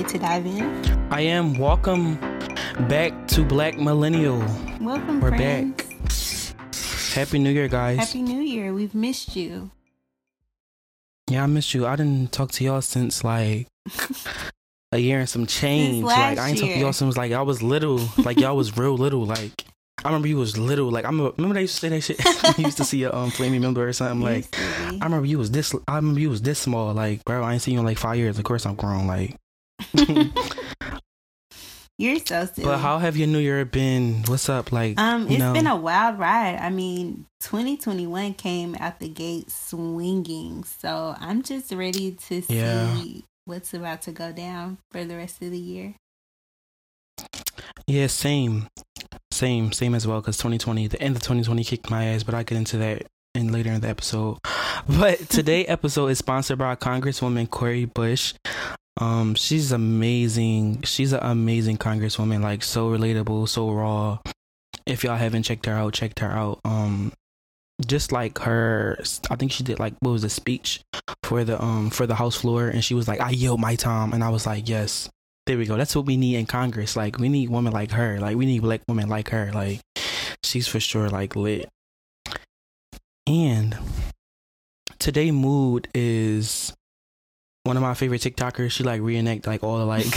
Ready to dive in? I am. Welcome back to Black Millennial. Welcome, We're friends. back. Happy New Year, guys. Happy New Year. We've missed you. yeah, I missed you. I didn't talk to y'all since like a year and some change. Like I ain't talked to y'all since like I was little. Like y'all was real little. Like I remember you was little. Like I remember, remember they used to say that shit. I used to see a um flaming member or something. Like I remember you was this. I remember you was this small. Like bro, I ain't seen you in like five years. Of course I'm grown. Like. You're so silly. But how have your New Year been? What's up? Like, Um, it's know, been a wild ride. I mean, 2021 came out the gate swinging, so I'm just ready to see Yeah. what's about to go down for the rest of the year. yeah, same, same, same as well. Because 2020, the end of 2020 kicked my ass, but I get into that in later in the episode. But today episode is sponsored by Congresswoman Cori Bush. Um, she's amazing. She's an amazing Congresswoman. Like so relatable, so raw. If y'all haven't checked her out, checked her out. Um, just like her, I think she did like what was a speech for the um for the House floor, and she was like, "I yield my time," and I was like, "Yes." There we go. That's what we need in Congress. Like we need women like her. Like we need black women like her. Like she's for sure like lit. And today mood is one of my favorite TikTokers. She like reenact like all the like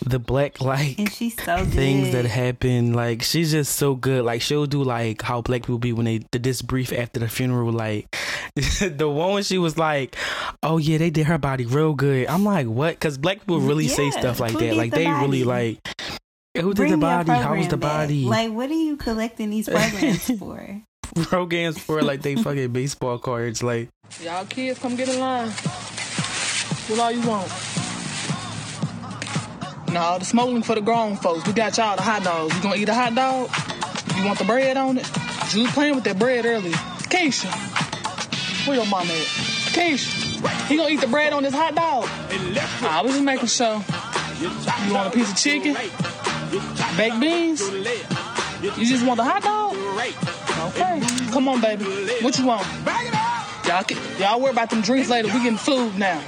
the black like and she's so good. things that happen. Like she's just so good. Like she'll do like how black people be when they did this brief after the funeral. Like the one when she was like, "Oh yeah, they did her body real good." I'm like, what? Because black people really say stuff like who that. Like the they really like. Who did Bring the body? How was program the back. body? Like, what are you collecting these programs for? programs for like they fucking baseball cards. Like Y'all kids, come get in line. What all you want? No, the smoking for the grown folks. We got y'all the hot dogs. You gonna eat a hot dog? You want the bread on it? You was playing with that bread earlier. Keisha. Where your mama at? Keisha. He gonna eat the bread on this hot dog? I was just making sure. You want a piece of chicken? Baked beans? You just want the hot dog? Okay. Come on, baby. What you want? Y'all, y'all worry about them drinks later. We getting food now.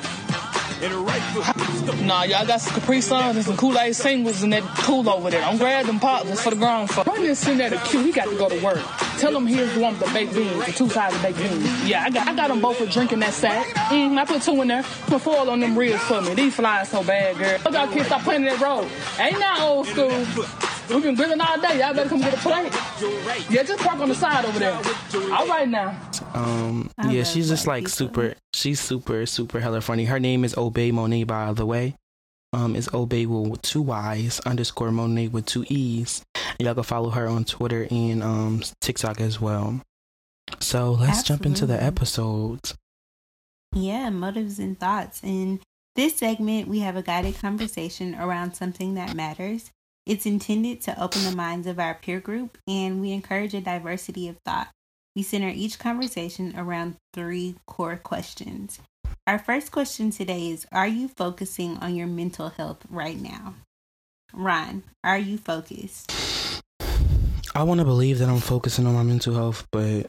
Nah, y'all got some Capri Suns and some Kool-Aid singles in that pool over there. I'm grab them pops. For the ground. folks. Run this in there to Q. He got to go to work. Tell him here's the one with the baked beans, the two sides of baked beans. Yeah, I got I got them both for drinking that sack. Mm, I put two in there. Put foil on them ribs for me. These flies so bad, girl. Look, y'all kids stop playing that road. Ain't that old school. We been grilling all day. Y'all better come get a plate. Yeah, just park on the side over there. All right now. um yeah, she's just like super she's super, super hella funny. Her name is Obey Monet by the way. Um it's Obey with two Y's underscore Monet with two E's. Y'all can follow her on Twitter and um TikTok as well. So let's jump into the Absolutely. episodes. Yeah, motives and thoughts. In this segment, we have a guided conversation around something that matters. It's intended to open the minds of our peer group, and we encourage a diversity of thought. We center each conversation around three core questions. Our first question today is Are you focusing on your mental health right now? Ron, are you focused? I want to believe that I'm focusing on my mental health, but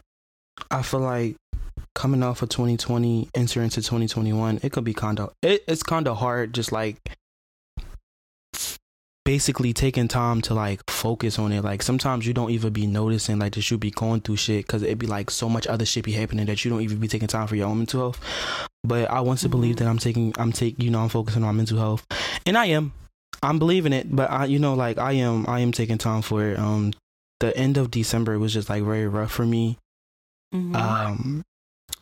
I feel like coming off of 2020, entering into 2021, it could be kind of it, it's kind of hard. Just like basically taking time to like focus on it. Like sometimes you don't even be noticing like that you be going through shit because it be like so much other shit be happening that you don't even be taking time for your own mental health. But I want to believe Mhm. that I'm taking, I'm take, you know, I'm focusing on my mental health, and I am. I'm believing it, but I, you know, like I am, I am taking time for it. Um, the end of December was just like very rough for me. Mhm. Um,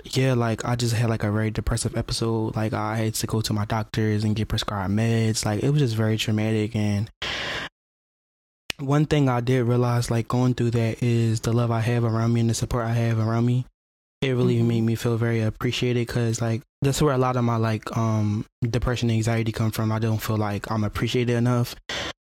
yeah, like I just had like a very depressive episode. Like I had to go to my doctors and get prescribed meds. Like it was just very traumatic. And one thing I did realize, like going through that, is the love I have around me and the support I have around me. It really Mhm. made me feel very appreciated because like that's where a lot of my like um depression and anxiety come from. I don't feel like I'm appreciated enough.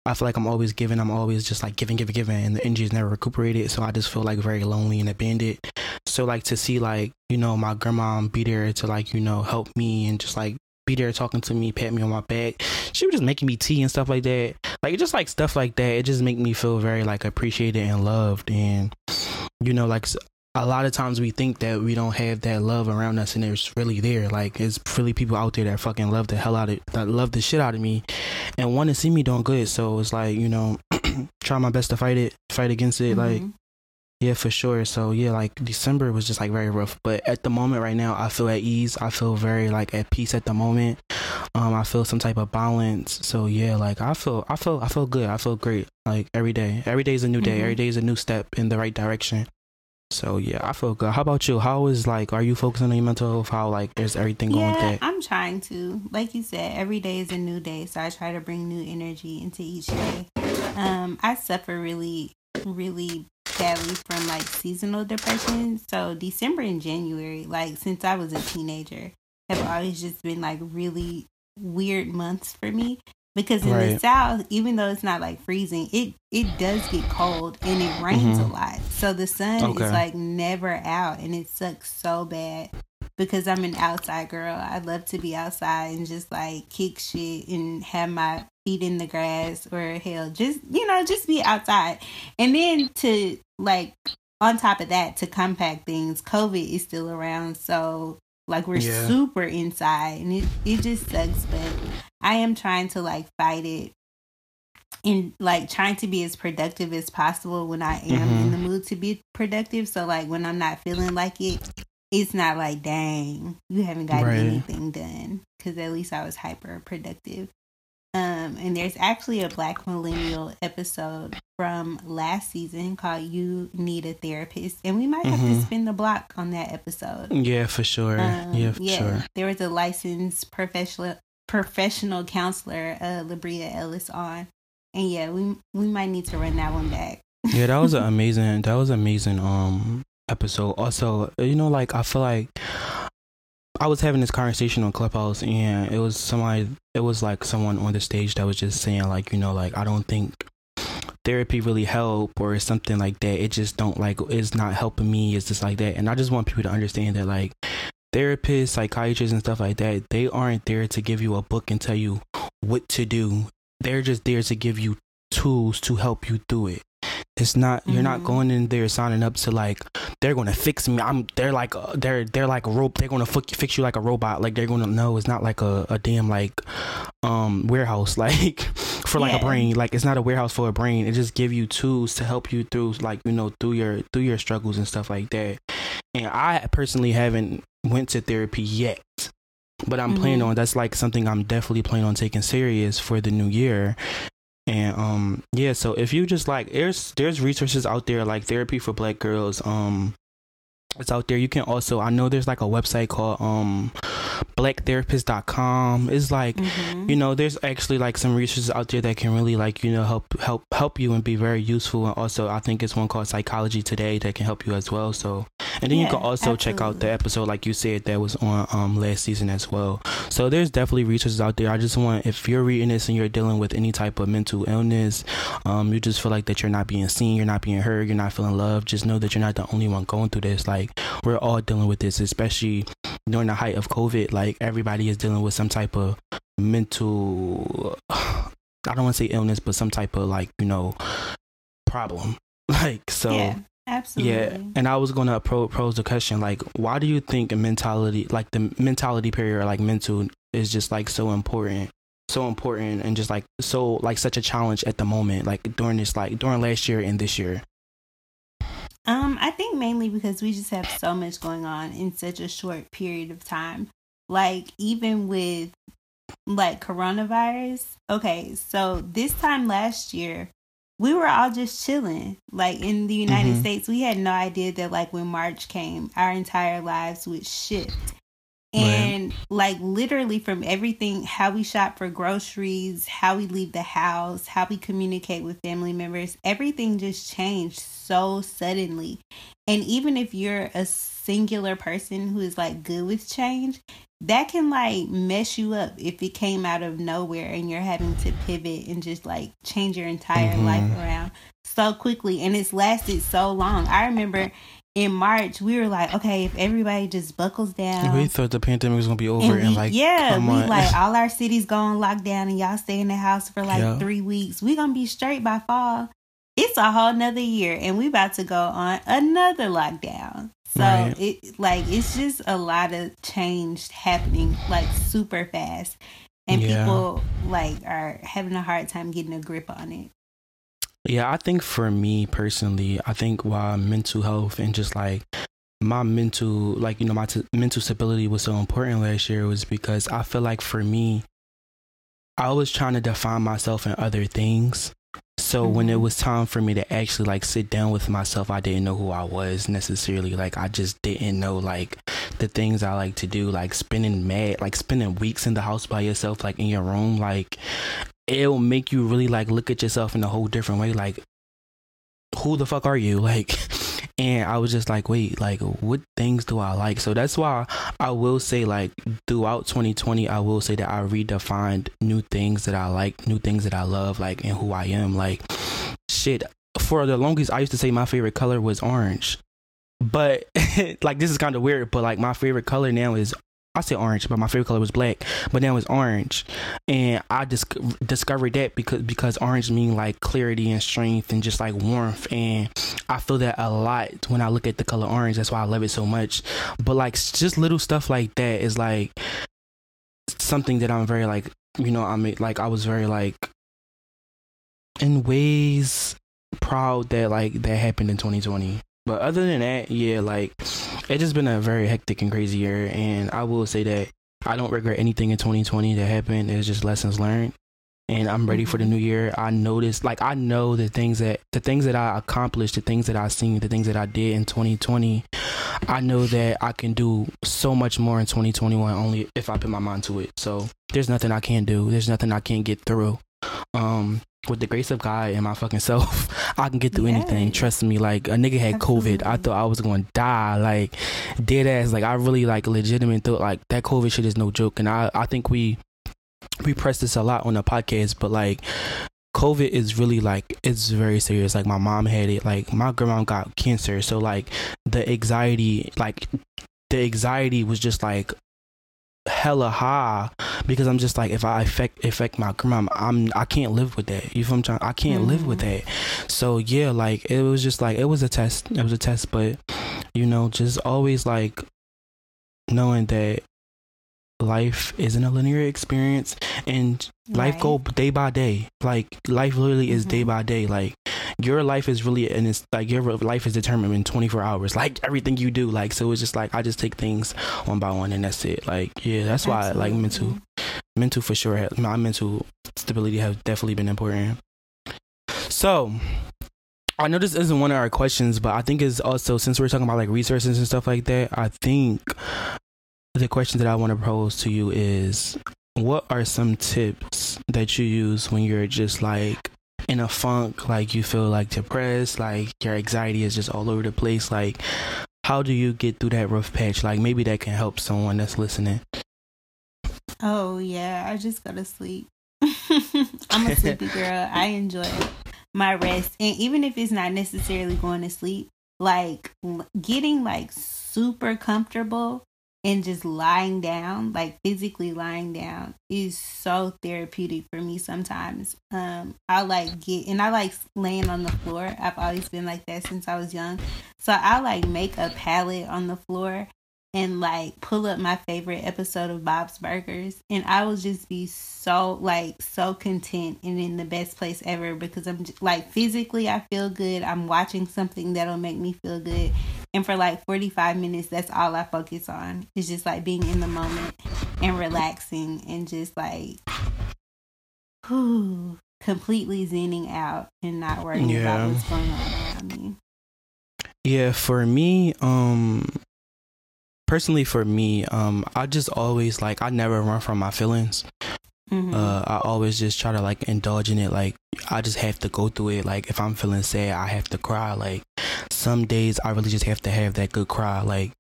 I feel like I'm always giving. I'm always just like giving, giving, giving, and the energy is never recuperated. So I just feel like very lonely and abandoned. So like to see like you know my grandma be there to like you know help me and just like be there talking to me, pat me on my back. She was just making me tea and stuff like that. Like just like stuff like that. It just make me feel very like appreciated and loved. And you know like a lot of times we think that we don't have that love around us and it's really there. Like it's really people out there that fucking love the hell out of that love the shit out of me and want to see me doing good. So it's like you know try my best to fight it fight against it mm-hmm. like yeah for sure. So yeah like december was just like very rough. But at the moment right now i feel at ease. I feel very like at peace at the moment. Um i feel some type of balance. So yeah like i feel i feel i feel good. I feel great like every day. Every day is a new day. Mm-hmm. every day is a new step in the right direction so yeah, I feel good. How about you? How is like are you focusing on your mental health? How like is everything going yeah, with that? I'm trying to. Like you said, every day is a new day. So I try to bring new energy into each day. Um, I suffer really, really badly from like seasonal depression. So December and January, like since I was a teenager, have always just been like really weird months for me because in right. the south even though it's not like freezing it it does get cold and it rains mm-hmm. a lot so the sun okay. is like never out and it sucks so bad because i'm an outside girl i love to be outside and just like kick shit and have my feet in the grass or hell just you know just be outside and then to like on top of that to compact things covid is still around so like we're yeah. super inside and it, it just sucks, but I am trying to like fight it and like trying to be as productive as possible when I am mm-hmm. in the mood to be productive. So like when I'm not feeling like it, it's not like dang, you haven't gotten right. anything done. Cause at least I was hyper productive. Um, and there's actually a Black Millennial episode from last season called "You Need a Therapist," and we might have mm-hmm. to spin the block on that episode. Yeah, for sure. Um, yeah, for yeah. sure. There was a licensed professional professional counselor, uh, Labria Ellis, on, and yeah, we we might need to run that one back. yeah, that was an amazing. That was amazing. Um, episode. Also, you know, like I feel like I was having this conversation on Clubhouse, and it was somebody. It was like someone on the stage that was just saying, like, you know, like I don't think therapy really help or something like that. It just don't like it's not helping me. It's just like that, and I just want people to understand that, like, therapists, psychiatrists, and stuff like that, they aren't there to give you a book and tell you what to do. They're just there to give you tools to help you through it. It's not mm-hmm. you're not mm-hmm. going in there signing up to like they're gonna fix me. I'm they're like uh, they're they're like a rope. They're gonna fuck, fix you like a robot. Like they're gonna know it's not like a, a damn like um warehouse like for like yeah. a brain. Like it's not a warehouse for a brain. It just give you tools to help you through like you know through your through your struggles and stuff like that. And I personally haven't went to therapy yet but I'm mm-hmm. planning on that's like something I'm definitely planning on taking serious for the new year and um yeah so if you just like there's there's resources out there like therapy for black girls um it's out there. You can also i know there's like a website called um blacktherapist.com is like mm-hmm. you know there's actually like some resources out there that can really like you know help help help you and be very useful. And also i think it's one called psychology today that can help you as well. So and then yeah, you can also absolutely. check out the episode like you said that was on um last season as well so there's definitely resources out there i just want if you're reading this and you're dealing with any type of mental illness um you just feel like that you're not being seen you're not being heard you're not feeling loved just know that you're not the only one going through this like we're all dealing with this especially during the height of covid like everybody is dealing with some type of mental I don't want to say illness, but some type of like, you know, problem. Like so yeah, absolutely. Yeah. And I was gonna pro- pose the question like why do you think a mentality like the mentality period or like mental is just like so important? So important and just like so like such a challenge at the moment, like during this like during last year and this year. Um, I think mainly because we just have so much going on in such a short period of time. Like even with like coronavirus. Okay, so this time last year, we were all just chilling. Like in the United mm-hmm. States, we had no idea that like when March came, our entire lives would shift. And right. like literally from everything how we shop for groceries, how we leave the house, how we communicate with family members, everything just changed so suddenly. And even if you're a singular person who is like good with change, that can like mess you up if it came out of nowhere and you're having to pivot and just like change your entire mm-hmm. life around so quickly and it's lasted so long. I remember in March we were like, okay, if everybody just buckles down, we thought the pandemic was gonna be over and, we, and like yeah, we on. like all our cities go on lockdown and y'all stay in the house for like yeah. three weeks. We gonna be straight by fall. It's a whole nother year and we about to go on another lockdown. So right. it like it's just a lot of change happening like super fast. And yeah. people like are having a hard time getting a grip on it. Yeah, I think for me personally, I think why mental health and just like my mental like you know my t- mental stability was so important last year was because I feel like for me I was trying to define myself in other things. So mm-hmm. when it mm-hmm. was time for me to actually like sit down with myself, I didn't know who I was necessarily. Like I just didn't know like the things I like to do, like spending mad, like spending weeks in the house by yourself, like in your room, like it'll make you really like look at yourself in a whole different way. Like who the fuck are you? Like and I was just like, wait, like what things do I like? So that's why I will say like throughout 2020, I will say that I redefined new things that I like, new things that I love, like and who I am. Like shit. For the longest, I used to say my favorite color was orange but like this is kind of weird but like my favorite color now is I said orange, but my favorite color was black. But now it's orange, and I just discovered that because because orange mean like clarity and strength and just like warmth, and I feel that a lot when I look at the color orange. That's why I love it so much. But like just little stuff like that is like something that I'm very like you know I mean like I was very like in ways proud that like that happened in 2020. But other than that, yeah, like it's just been a very hectic and crazy year, and I will say that I don't regret anything in 2020 that happened. It's just lessons learned, and I'm ready for the mm-hmm. new year. I noticed, like, I know the things that the things that I accomplished, the things that I seen, the things that I did in 2020. I know that I can do so much more in 2021 only if I put my mind to it. So there's nothing I can't do. There's nothing I can't get through. Um, with the grace of God and my fucking self, I can get through yeah. anything. Trust me. Like a nigga had Absolutely. COVID. I thought I was going to die. Like dead ass. Like I really like legitimate thought like that COVID shit is no joke. And I I think we we press this a lot on the podcast, but like COVID is really like it's very serious. Like my mom had it. Like my grandma got cancer. So like the anxiety, like the anxiety was just like hella high because I'm just like if I affect affect my grandma, I'm I can't live with that. You feel I'm trying? I can't mm-hmm. live with mm-hmm. that. So yeah, like it was just like it was a test. It was a test, but you know, just always like knowing that life isn't a linear experience and life right. go day by day. Like life literally is mm-hmm. day by day. Like your life is really and it's like your life is determined in 24 hours like everything you do like so it's just like i just take things one by one and that's it like yeah that's Absolutely. why like mental mental for sure my mental stability has definitely been important so I know this isn't one of our questions, but I think it's also since we're talking about like resources and stuff like that. I think the question that I want to pose to you is, what are some tips that you use when you're just like in a funk, like you feel like depressed, like your anxiety is just all over the place, like how do you get through that rough patch? Like maybe that can help someone that's listening. Oh yeah, I just go to sleep. I'm a sleepy girl. I enjoy my rest, and even if it's not necessarily going to sleep, like getting like super comfortable and just lying down, like physically lying down, is so therapeutic for me sometimes. Um, I like get and I like laying on the floor. I've always been like that since I was young. So I like make a pallet on the floor and like pull up my favorite episode of Bob's Burgers and I will just be so like so content and in the best place ever because I'm just, like physically I feel good. I'm watching something that'll make me feel good. And for like 45 minutes that's all I focus on. It's just like being in the moment and relaxing and just like whew, completely zenning out and not worrying yeah. about what's going on around me. Yeah, for me, um personally for me, um, I just always like I never run from my feelings. Mm-hmm. Uh, I always just try to like indulge in it. Like I just have to go through it. Like if I'm feeling sad, I have to cry. Like some days I really just have to have that good cry. Like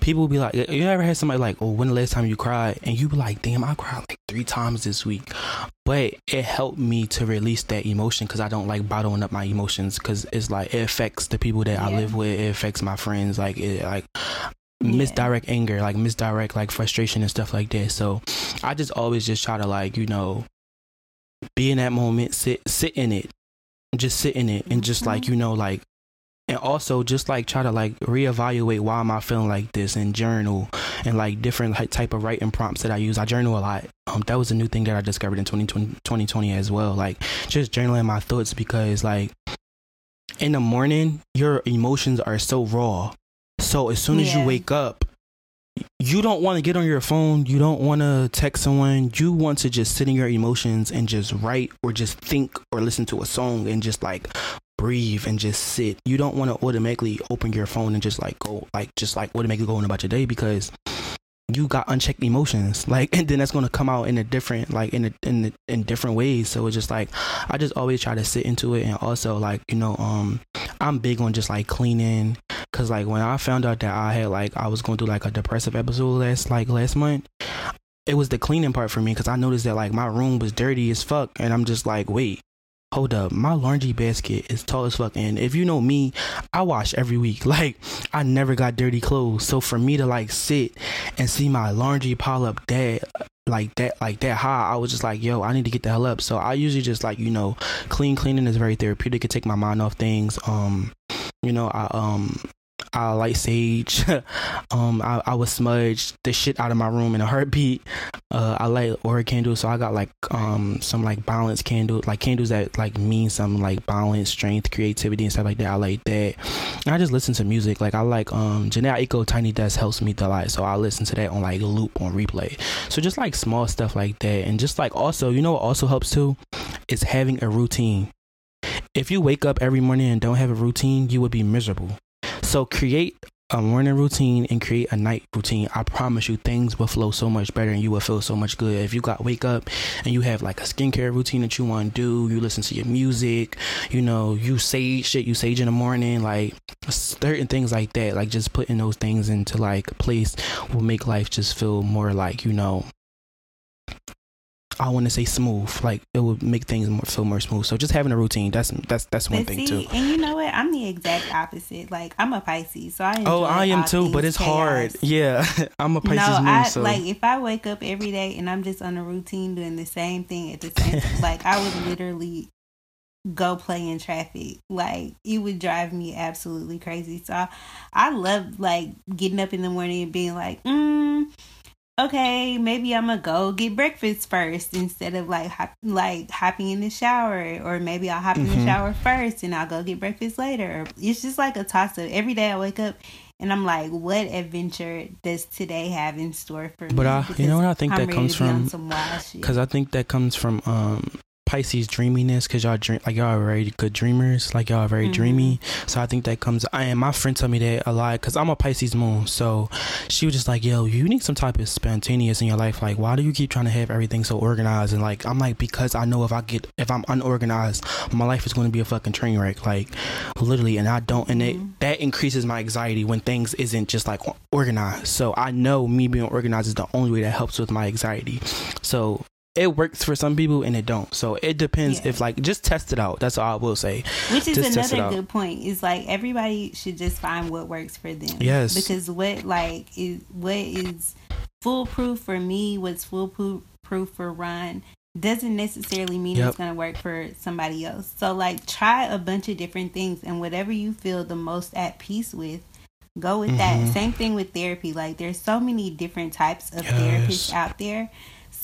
people be like, you ever had somebody like, oh, when the last time you cried? And you be like, damn, I cried like three times this week. But it helped me to release that emotion because I don't like bottling up my emotions because it's like it affects the people that yeah. I live with. It affects my friends. Like it, like yeah. misdirect anger, like misdirect like frustration and stuff like that. So I just always just try to like, you know, be in that moment, sit sit in it. Just sit in it and just like, mm-hmm. you know, like and also just like try to like reevaluate why am I feeling like this and journal and like different like, type of writing prompts that I use. I journal a lot. Um, that was a new thing that I discovered in 2020, 2020 as well. Like just journaling my thoughts because like in the morning your emotions are so raw. So as soon as Yeah. you wake up, you don't want to get on your phone. You don't want to text someone. You want to just sit in your emotions and just write or just think or listen to a song and just like breathe and just sit. You don't want to automatically open your phone and just like go like just like automatically going about your day because you got unchecked emotions. Like and then that's going to come out in a different like in a, in a, in different ways. So it's just like i just always try to sit into it and also like you know um i'm big on just like cleaning. Because like when i found out that i had like i was going through like a depressive episode last like last month it was the cleaning part for me because i noticed that like my room was dirty as fuck and i'm just like wait hold up my laundry basket is tall as fuck and if you know me i wash every week. Like i never got dirty clothes. So for me to like sit and see my laundry pile up that like that like that high i was just like yo i need to get the hell up. So i usually just like you know clean cleaning is very therapeutic. It take my mind off things. Um you know i um I light sage. um, I, I would smudge the shit out of my room in a heartbeat. Uh, I light aura candles, so I got like um some like balance candles, like candles that like mean some like balance, strength, creativity, and stuff like that. I like that. And I just listen to music. Like I like um Jhené Aiko Tiny Desk helps me a lot, so I listen to that on like loop on replay. So just like small stuff like that, and just like also, you know what also helps too, is having a routine. If you wake up every morning and don't have a routine, you would be miserable. So create a morning routine and create a night routine. I promise you things will flow so much better and you will feel so much good. If you got wake up and you have like a skincare routine that you want to do, you listen to your music, you know, you sage shit, you sage in the morning, like certain things like that. Like just putting those things into like place will make life just feel more like, you know, I want to say smooth. Like it would make things more feel more smooth. So just having a routine, that's that's that's one But thing see, too. and you know what? I'm the exact opposite. Like I'm a Pisces, so I enjoy Oh, I am too, but it's hard. Yeah, I'm a Pisces no, moon, I so like if I wake up every day and I'm just on a routine doing the same thing at the same time. Like I would literally go play in traffic. Like it would drive me absolutely crazy. So I, I love like getting up in the morning and being like, mm, okay, maybe I'm gonna go get breakfast first instead of like hop, like hopping in the shower, or maybe I'll hop in Mhm. the shower first and I'll go get breakfast later. It's just like a toss up. Every day I wake up and I'm like, what adventure does today have in store for me? But I- you know what I think I'm that comes to be on from- some wild shit. because I think that comes from um Pisces dreaminess because y'all dream like y'all are very good dreamers like y'all are very Mhm. dreamy. So I think that comes I and my friend told me that a lot because I'm a Pisces moon. So she was just like yo you need some type of spontaneous in your life. Like why do you keep trying to have everything so organized? And like I'm like because I know if I get if I'm unorganized my life is going to be a fucking train wreck like literally. And I don't and it Mhm. that increases my anxiety when things isn't just like organized. So I know me being organized is the only way that helps with my anxiety. So it works for some people and it don't. So it depends Yeah. if like just test it out. That's all I will say. Which is Just another good point. Is like everybody should just find what works for them. Yes. Because what like is what is foolproof for me, what's foolproof proof for Ron, doesn't necessarily mean Yep. it's gonna work for somebody else. So like try a bunch of different things and whatever you feel the most at peace with, go with that. Mhm. Same thing with therapy. Like there's so many different types of Yes. therapists out there.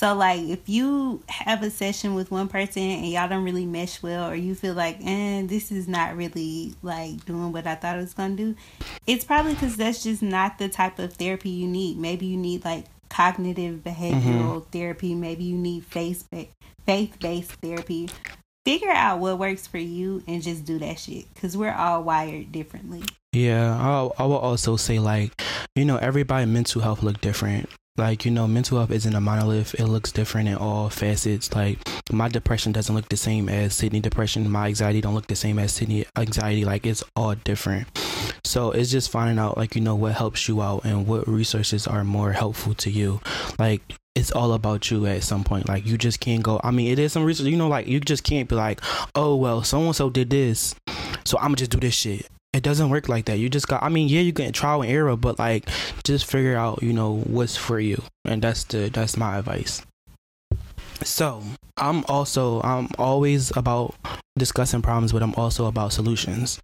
So like if you have a session with one person and y'all don't really mesh well or you feel like, eh, this is not really like doing what I thought it was gonna do, it's probably because that's just not the type of therapy you need. Maybe you need like cognitive behavioral therapy, maybe you need faith faith based therapy. Figure out what works for you and just do that shit. Cause we're all wired differently. Yeah, I'll, I will also say like, you know, everybody mental health look different. Like, you know, mental health isn't a monolith. It looks different in all facets. Like, my depression doesn't look the same as Sydney depression. My anxiety don't look the same as Sydney anxiety. Like, it's all different. So it's just finding out, like, you know, what helps you out and what resources are more helpful to you. Like, it's all about you at some point. Like, you just can't go. I mean, it is some research, you know, like, you just can't be like, oh, well, so and so did this. So I'm gonna just do this shit. It doesn't work like that. You just got. I mean, yeah, you can trial and error, but like, just figure out, you know, what's for you, and that's the that's my advice. So I'm also I'm always about discussing problems, but I'm also about solutions.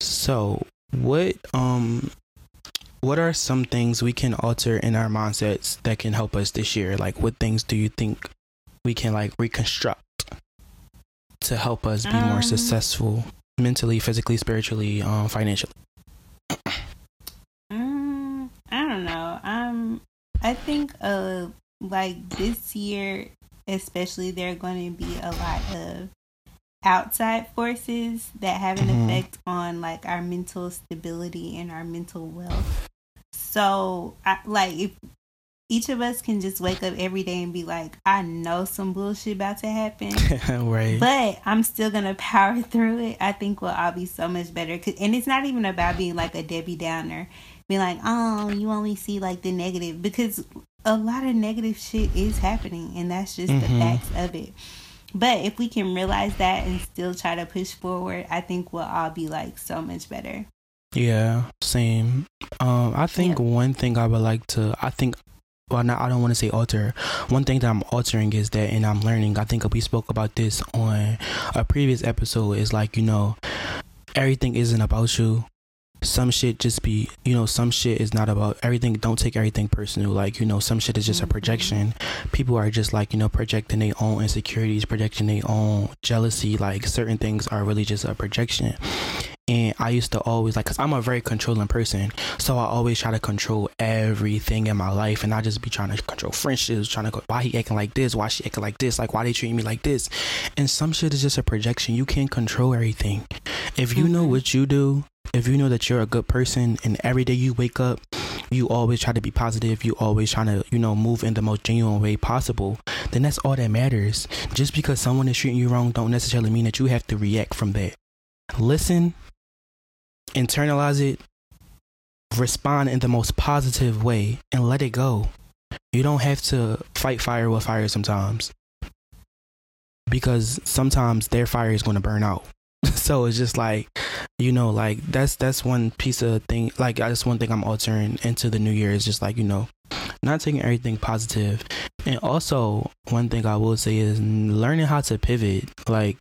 So, what um what are some things we can alter in our mindsets that can help us this year? Like what things do you think we can like reconstruct to help us be more Um, successful mentally, physically, spiritually, um financially? Mm, I don't know. Um, I think uh, like this year, especially, there are going to be a lot of outside forces that have an Mhm. effect on like our mental stability and our mental wealth. So, I, like, if each of us can just wake up every day and be like, I know some bullshit about to happen. right. But I'm still gonna power through it. I think we'll all be so much better. 'Cause- and it's not even about being like a Debbie Downer, be like, oh, you only see like the negative, because a lot of negative shit is happening, and that's just the Mhm. facts of it. But if we can realize that and still try to push forward, I think we'll all be like so much better. Yeah, same. Um, I think Yeah. one thing I would like to, I think, well, not, I don't want to say alter. One thing that I'm altering is that, and I'm learning. I think we spoke about this on a previous episode. Is like you know, everything isn't about you. Some shit just be, you know, some shit is not about everything. Don't take everything personal. Like, you know, some shit is just a Mhm. projection. People are just like, you know, projecting their own insecurities, projecting their own jealousy. Like, certain things are really just a projection. And I used to always like, cause I'm a very controlling person, so I always try to control everything in my life, and I just be trying to control friendships, trying to go, why he acting like this, why she acting like this, like why they treating me like this, and some shit is just a projection. You can't control everything. If you know Mhm. what you do, if you know that you're a good person, and every day you wake up, you always try to be positive, you always trying to, you know, move in the most genuine way possible, then that's all that matters. Just because someone is treating you wrong, don't necessarily mean that you have to react from that. Listen internalize it, respond in the most positive way, and let it go. You don't have to fight fire with fire sometimes because sometimes their fire is going to burn out. so it's just like, you know, like that's that's one piece of thing. Like that's one thing I'm altering into the new year is just like you know, not taking everything positive. and also one thing I will say is learning how to pivot. Like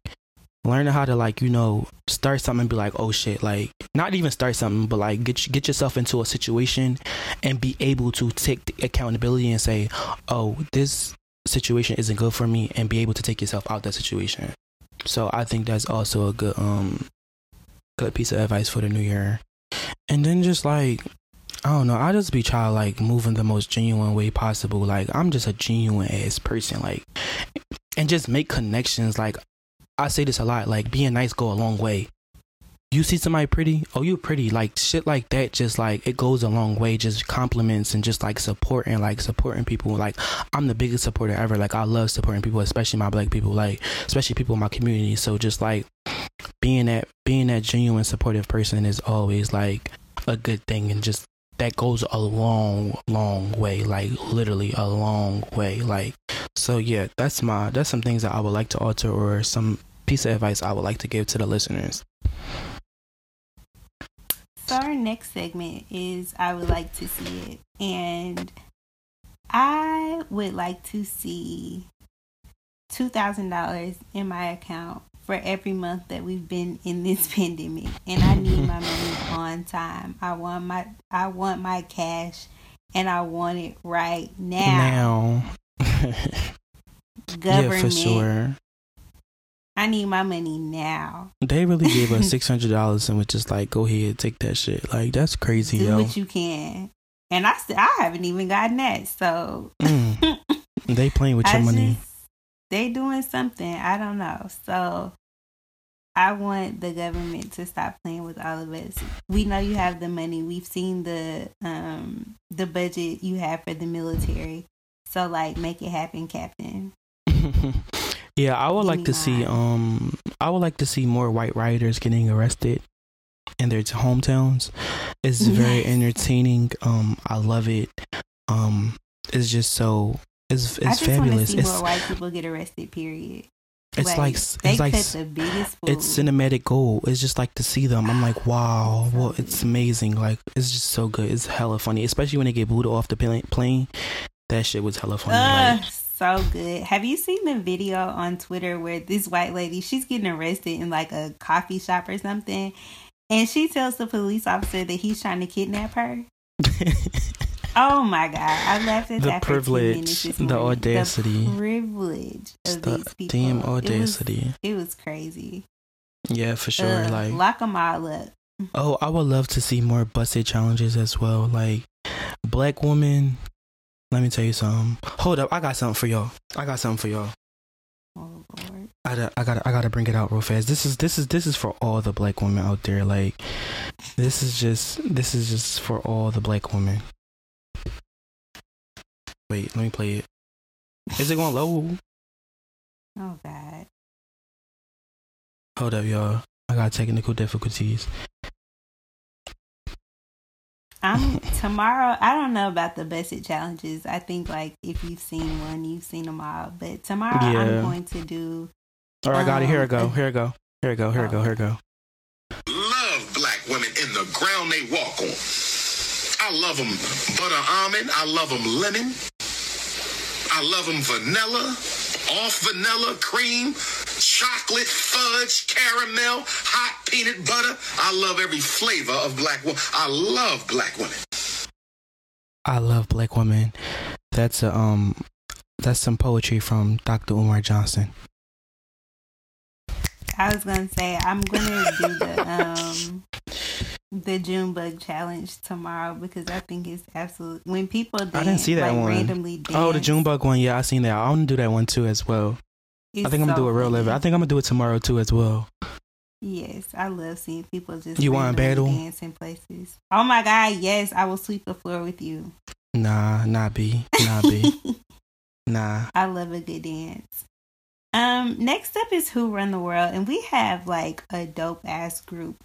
learning how to like you know start something and be like oh shit like not even start something but like get get yourself into a situation and be able to take accountability and say oh this situation isn't good for me and be able to take yourself out of that situation so i think that's also a good um good piece of advice for the new year and then just like I don't know. I just be trying like move in the most genuine way possible. Like I'm just a genuine ass person. Like and just make connections. Like I say this a lot. Like being nice go a long way. You see somebody pretty, oh you pretty. Like shit like that. Just like it goes a long way. Just compliments and just like supporting, like supporting people. Like I'm the biggest supporter ever. Like I love supporting people, especially my black people. Like especially people in my community. So just like being that being that genuine supportive person is always like a good thing and just that goes a long long way like literally a long way like so yeah that's my that's some things that i would like to alter or some piece of advice i would like to give to the listeners So our next segment is I would like to see it. And I would like to see two thousand dollars in my account for every month that we've been in this pandemic. And I need my money on time. I want my I want my cash and I want it right now. now Government. yeah for sure I need my money now. they really gave us $600 and was just like go ahead take that shit like that's crazy Do yo what you can. And I still I haven't even gotten that. So Mm. they playing with your I money just- they doing something. I don't know. So I want the government to stop playing with all of us. We know you have the money. We've seen the um the budget you have for the military. So like make it happen, Captain. yeah, I would like to see um I would like to see more white rioters getting arrested in their hometowns. It's very Yes. entertaining. Um I love it. Um it's just so it's it's fabulous. It's more white people get arrested. Period. it's like they it's like the biggest. Fool. it's cinematic gold. It's just like to see them. I'm like, wow, well, it's amazing. Like it's just so good. It's hella funny, especially when they get booed off the plane. That shit was hella funny. Ugh, like, so good. Have you seen the video on Twitter where this white lady she's getting arrested in like a coffee shop or something, and she tells the police officer that he's trying to kidnap her. oh my god, I laughed at The that. for 10 privilege, the audacity. the privilege of the these people. damn It was- audacity. It was, crazy. Yeah, for sure. Like, lock them all up. oh, I would love to see more Buss It challenges as well. Like, black woman. Let me tell you something. Hold up, I got something for y'all. I got something for y'all. Oh lord. I gotta, I gotta, I gotta bring it out real fast. This is, this is, this is for all the black women out there. Like, this is just, this is just for all the black women. Wait, let me play it. Is it going low? Oh god. Hold up, y'all. I got technical difficulties. I'm tomorrow. I don't know about the Buss It challenges. I think like if you've seen one, you've seen them all. But tomorrow Yeah. I'm going to do. All right, I got it. Here I go. Um, Here I go. Here I go. Here I go. Here I go. love black women in the ground they walk on. I love them butter almond. I love them lemon. I love them vanilla, off vanilla, cream, chocolate, fudge, caramel, hot peanut butter. I love every flavor of black woman. I love black women. I love black women. That's a um, that's some poetry from Dr. Umar Johnson. I was gonna say I'm gonna do the um the June bug challenge tomorrow because I think it's absolute. When people dance, I didn't see that like, one. randomly dance, Oh, the Junebug one. Yeah, I seen that. I want to do that one too as well. I it's think I'm gonna so do it real live. I think I'm gonna do it tomorrow too as well. Yes, I love seeing people just You wanna battle? dance in places. Oh my god, yes, I will sweep the floor with you. Nah, nah, be, nah, be, nah. I love a good dance. Um, next up is Who Run the World, and we have like a dope ass group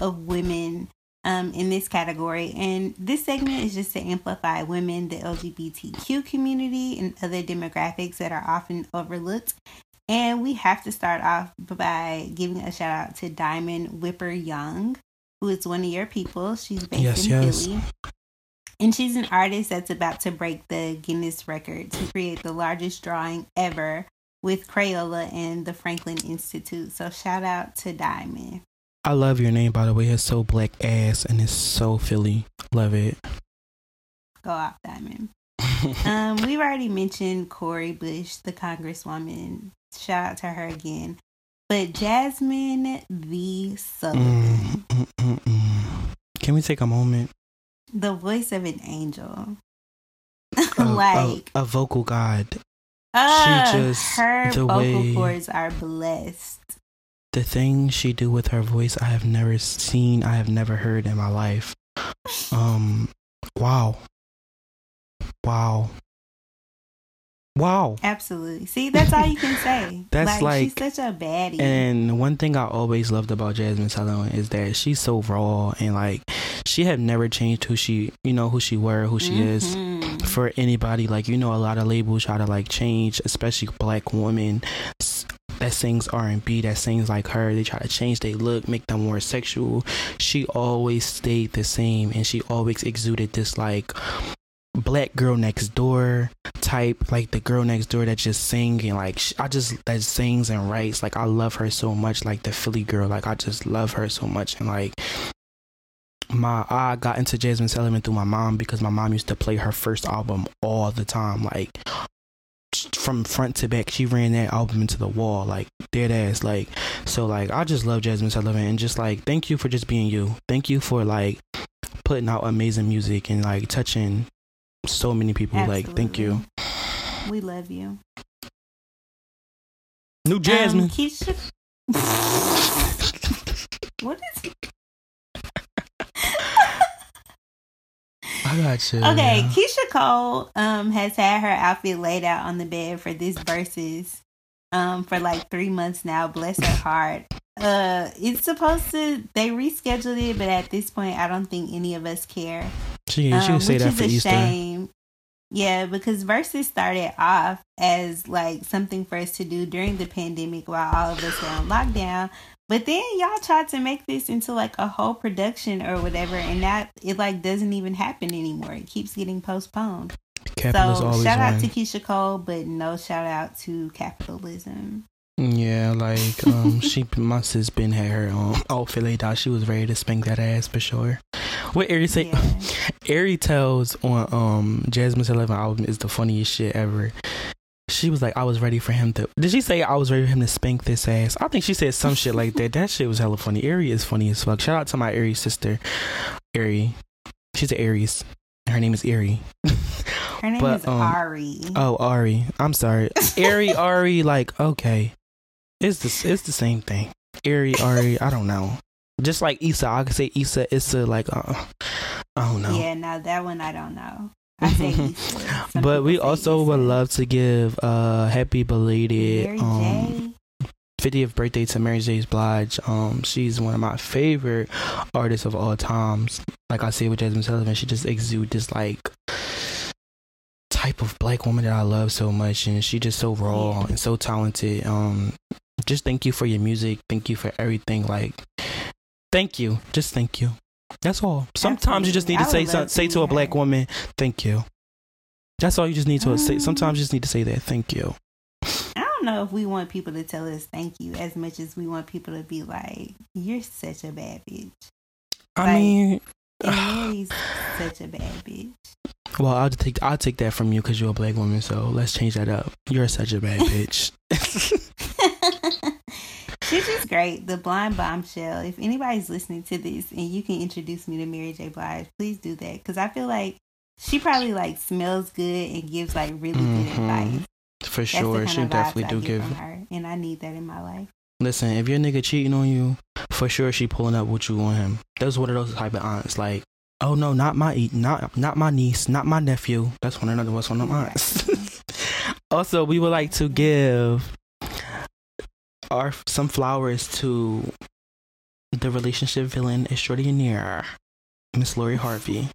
of women um in this category. And this segment is just to amplify women, the LGBTQ community, and other demographics that are often overlooked. And we have to start off by giving a shout out to Diamond Whipper Young, who is one of your people. She's based Yes, in yes. Philly. And she's an artist that's about to break the Guinness record to create the largest drawing ever with Crayola and the Franklin Institute. So shout out to Diamond. I love your name by the way. It's so black ass and it's so Philly. Love it. Go off, Diamond. Um, we've already mentioned Cori Bush, the Congresswoman. Shout out to her again. But Jazmine V. Sullivan, Mm, mm, mm. Can we take a moment? the voice of an angel. A- like, a, a vocal god. uh, just- her the vocal way- cords are blessed. The things she do with her voice, I have never seen. I have never heard in my life. Um, wow, wow, wow. Absolutely. See, that's all you can say. That's she's like- she's such a baddie. And one thing I always loved about Jazmine Sullivan is that she's so raw and like she had never changed who she, you know, who she were, who she is Mhm. for anybody. Like you know, a lot of labels try to like change, especially black women that sings R and B, that sings like her. They try to change their look, make them more sexual. She always stayed the same, and she always exuded this like black girl next door type like the girl next door that just sing and like i just that sings and writes. Like i love her so much like the philly girl. Like i just love her so much. And like my i got into jazmine sullivan through my mom because my mom used to play her first album all the time. Like from front to back she ran that album into the wall like dead ass. Like so like i just love jazmine sullivan and just like thank you for just being you. Thank you for like putting out amazing music and like touching so many people like thank you We love you. new jazmine Um, Keyshia. what is i got you Okay. Keyshia Cole um has had her outfit laid out on the bed for this Verzuz um for like three months now. Bless her heart. Uh, it's supposed to they rescheduled it, but at this point, I don't think any of us care. She, she um, can say that for easter shame. Yeah, because Verzuz started off as like something for us to do during the pandemic while all of us were on lockdown. But then y'all tried to make this into like a whole production or whatever, and that it like doesn't even happen anymore. It keeps getting postponed. capitalists so shout out win to Keyshia Cole, but no shout out to capitalism. Yeah, like um, she must have been had her um outfit laid out. She was ready to spank that ass for sure. What Ari say? Yeah. Ari tells on um Jazmine's Eleven album is the funniest shit ever. She was like, I was ready for him to. Did she say I was ready for him to spank this ass? I think she said some shit like that. That shit was hella funny. Ari is funny as fuck. Shout out to my Aries sister, Ari. She's an Aries. Her name is Ari. Her name But, is um, Ari. Oh, Ari. I'm sorry. Ari, Ari, like, okay. It's the, it's the same thing. Ari, Ari, I don't know. Just like Issa, I could say Issa, Issa, like, uh, I don't know. Yeah, now that one I don't know. I Issa. But we also would love to give uh happy belated um J. 50th birthday to Mary J. Blige. Um, she's one of my favorite artists of all times. Like I said with Jazmine Sullivan, she just exudes this like type of black woman that I love so much, and she just so raw and so talented. Um, just thank you for your music. Thank you for everything. Like, thank you. Just thank you. That's all. Sometimes you just need to say I some, would love say to a black woman, thank you. That's all you just need to say. Mm. Sometimes you just need to say that. Thank you. I don't know if we want people to tell us thank you as much as we want people to be like, "You're such a bad bitch." I Like- mean, Mary's such a bad bitch. Well, I'll take I'll take that from you because you're a black woman. So let's change that up. You're such a bad bitch. She's just great. The blind bombshell. If anybody's listening to this and you can introduce me to Mary J. Blige, please do that because I feel like she probably like smells good and gives like really good Mhm. advice. For That's sure, she definitely do give. her, and I need that in my life. Listen, if your nigga cheating on you, for sure she pulling up with you on him. That's one of those type of aunts. Like, oh no, not my e- not not my niece, not my nephew. That's one another one's one of them aunts. also, we would like to give our some flowers to the relationship villain extraordinaire, Miss Lori Harvey.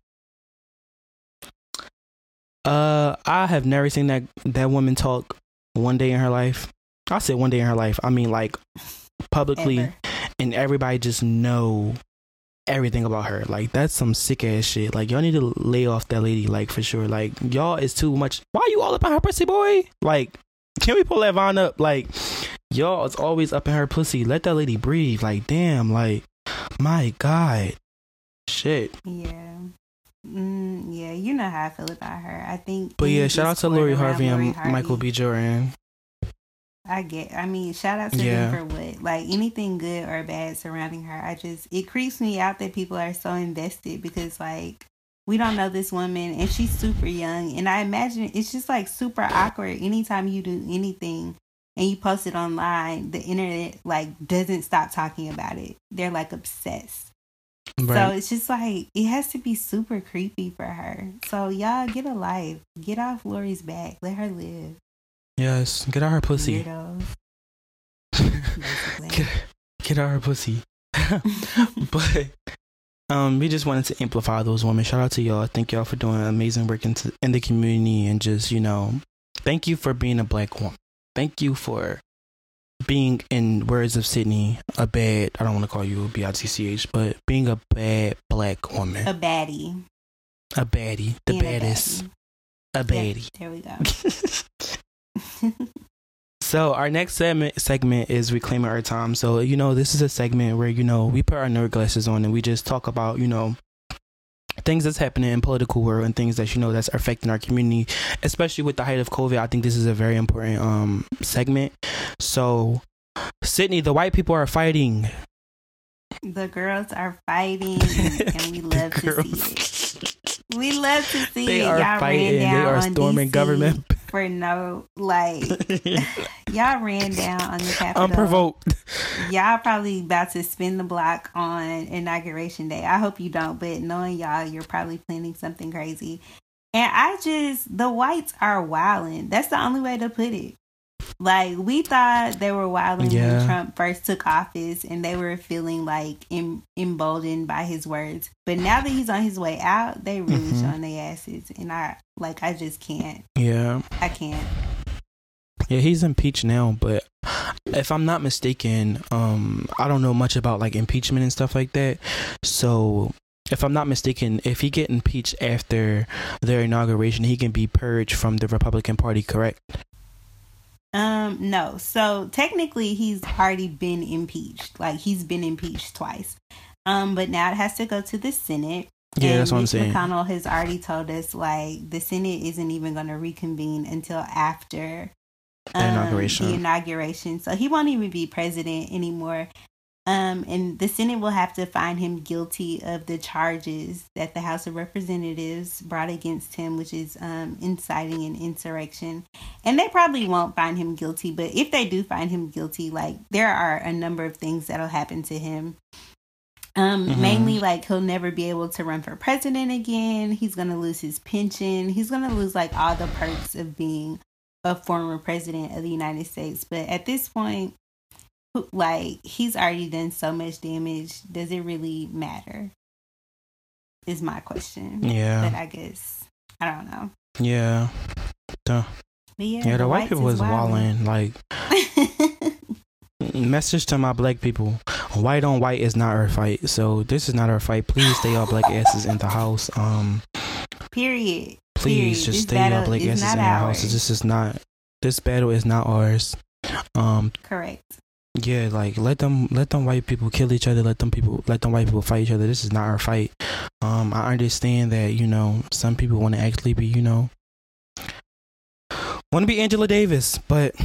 Uh, I have never seen that that woman talk one day in her life. I said one day in her life. I mean, like publicly, Ever. and everybody just know everything about her. Like that's some sick ass shit. Like y'all need to lay off that lady. Like for sure. Like y'all is too much. Why are you all up in her pussy, boy? Like, can we pull that Vine up? Like y'all is always up in her pussy. Let that lady breathe. Like damn. Like my god. Shit. Yeah. Mm, yeah, you know how I feel about her. I think. But yeah, shout out to Lori Harvey and Harvey, Michael B. Jordan. I get. I mean, shout out to Yeah. them for what, like anything good or bad surrounding her. I just it creeps me out that people are so invested because like we don't know this woman and she's super young, and I imagine it's just like super awkward anytime you do anything and you post it online. The internet like doesn't stop talking about it. They're like obsessed. So it's just like it has to be super creepy for her. So y'all get a life. Get off Lori's back. Let her live. yes. Get out her pussy. Get, get out her pussy. but um, we just wanted to amplify those women. Shout out to y'all. Thank y'all for doing amazing work into, in the community and just you know, thank you for being a black woman. Thank you for being, in words of Sydney, a bad. I don't want to call you a B I T C H, but being a bad black woman, a baddie. a baddie, the baddest, a baddie. baddie. Yeah, there we go. So our next segment segment is reclaiming our time. So you know this is a segment where you know we put our nerd glasses on and we just talk about you know things that's happening in political world and things that you know that's affecting our community, especially with the height of COVID. I think this is a very important um segment. So Sydney, the white people are fighting. the girls are fighting, and we love to see it. We love to see They it. are y'all fighting. ran They down are on storming DC government. For no like. y'all ran down on the Capitol. Unprovoked. Y'all probably about to spin the block on inauguration day. I hope you don't, but knowing y'all, you're probably planning something crazy. And I just the whites are wilding. That's the only way to put it. Like we thought they were wilding Yeah. when Trump first took office, and they were feeling like em- emboldened by his words. But now that he's on his way out, they really Mhm. showing their asses, and I like I just can't. Yeah. I can't. Yeah, he's impeached now, but if I'm not mistaken, um, I don't know much about like impeachment and stuff like that. So, if I'm not mistaken, if he get impeached after their inauguration, he can be purged from the Republican Party, correct? Um, no. So technically, he's already been impeached. Like he's been impeached twice. Um, but now it has to go to the Senate. Yeah, And that's what I'm saying. McConnell has already told us like the Senate isn't even going to reconvene until after The inauguration. The inauguration, so he won't even be president anymore. Um, and the Senate will have to find him guilty of the charges that the House of Representatives brought against him, which is um, inciting an insurrection. And they probably won't find him guilty, but if they do find him guilty, like there are a number of things that'll happen to him. Um, Mhm. mainly like he'll never be able to run for president again. He's gonna lose his pension. He's gonna lose like all the perks of being a former president of the United States. But at this point, like he's already done so much damage. Does it really matter? Is my question. Yeah, But I guess I don't know. yeah, But yeah, yeah. The white people was is walling. Like message to my black people: white on white is not our fight. So this is not our fight. Please stay your black asses in the house. Um, Period. please Period. just This stay battle black asses in the house. This is not. This battle is not ours. Um, Correct. Yeah, like let them let them white people kill each other. Let them people let them white people fight each other. This is not our fight. Um, I understand that you know some people want to actually be you know want to be Angela Davis, but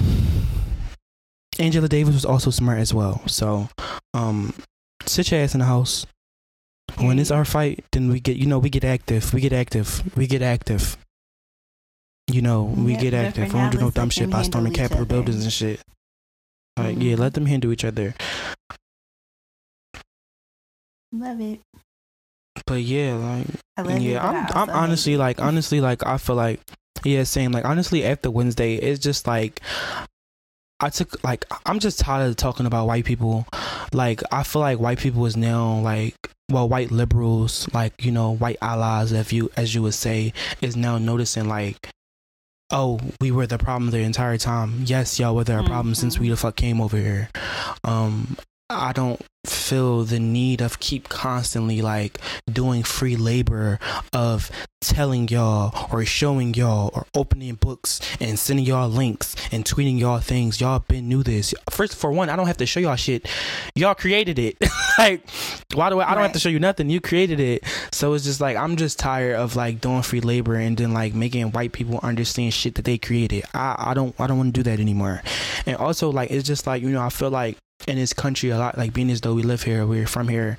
Angela Davis was also smart as well. So, um, sit your ass in the house. When it's our fight, then we get you know we get active. We get active. We get active. You know we get active. We don't do no dumb shit by storming Capitol buildings and shit. Like yeah, let them handle each other. Love it. But yeah, like I love it. yeah, I'm I'm honestly like honestly like I feel like yeah, same. Like honestly, after Wednesday, it's just like I took like I'm just tired of talking about white people. Like I feel like white people is now like well, white liberals, like you know, white allies, if you as you would say, is now noticing like. Oh, we were the problem the entire time. Yes, y'all were the problem since we the fuck came over here. Um, I don't feel the need of keep constantly like doing free labor of telling y'all or showing y'all or opening books and sending y'all links and tweeting y'all things. Y'all been knew this. First, for one, I don't have to show y'all shit. Y'all created it. like, why do I? I don't have to show you nothing. You created it. So it's just like I'm just tired of like doing free labor and then like making white people understand shit that they created. I I don't I don't want to do that anymore. And also like it's just like you know I feel like in this country a lot like being as though we live here we're from here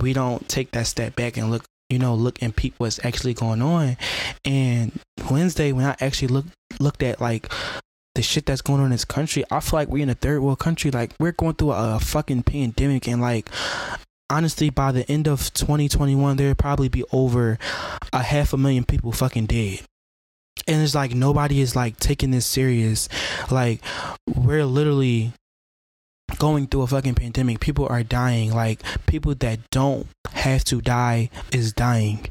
we don't take that step back and look you know look and peep what's actually going on. And wednesday when i actually looked looked at like the shit that's going on in this country i feel like we're in a third world country like we're going through a, fucking pandemic. And like honestly by the end of 2021 there'll probably be over a half a million people fucking dead. And it's like nobody is like taking this serious. Like we're literally going through a fucking pandemic. People are dying. Like people that don't have to die is dying.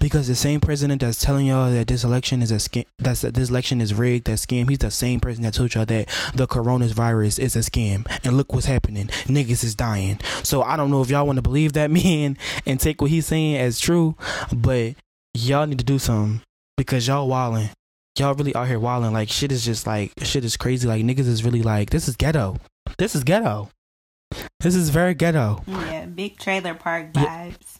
Because the same president that's telling y'all that this election is a scam, that's that this election is rigged, that scam. He's the same person that told y'all that the coronavirus is a scam. And look what's happening. Niggas is dying. So I don't know if y'all want to believe that man and take what he's saying as true, but y'all need to do something because y'all wilding y'all really out here wilding. Like shit is just like shit is crazy. Like niggas is really like this is ghetto. This is ghetto. This is very ghetto. Yeah, big trailer park vibes.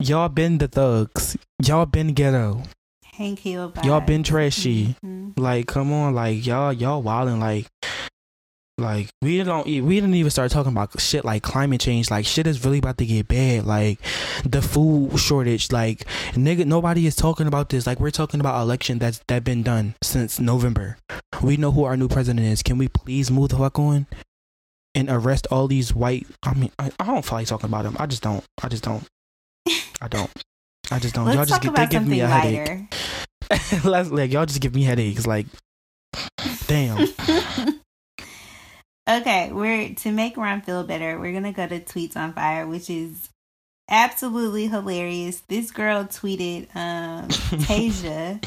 Y'all been the thugs. Y'all been ghetto. Hank Hill vibes. Y'all been trashy. Mhm. Like come on, like y'all y'all wilding. Like like we don't we didn't even start talking about shit like climate change. Like shit is really about to get bad. Like the food shortage. Like nigga, nobody is talking about this. Like we're talking about election that's that been done since November. We know who our new president is. Can we please move the fuck on and arrest all these white? I mean, I, I don't feel like talking about them. I just don't. I just don't. I don't. I just don't. Let's y'all just get, they give me a headache. lighter. Let's like y'all just give me headaches. Like, damn. okay, we're to make Ron feel better. We're gonna go to tweets on fire, which is absolutely hilarious. This girl tweeted, um, Tasia,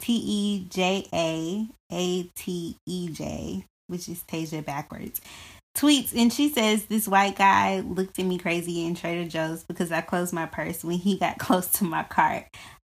T E J A A T E J, which is Tasia backwards. Tweets and she says this white guy looked at me crazy in Trader Joe's because I closed my purse when he got close to my cart.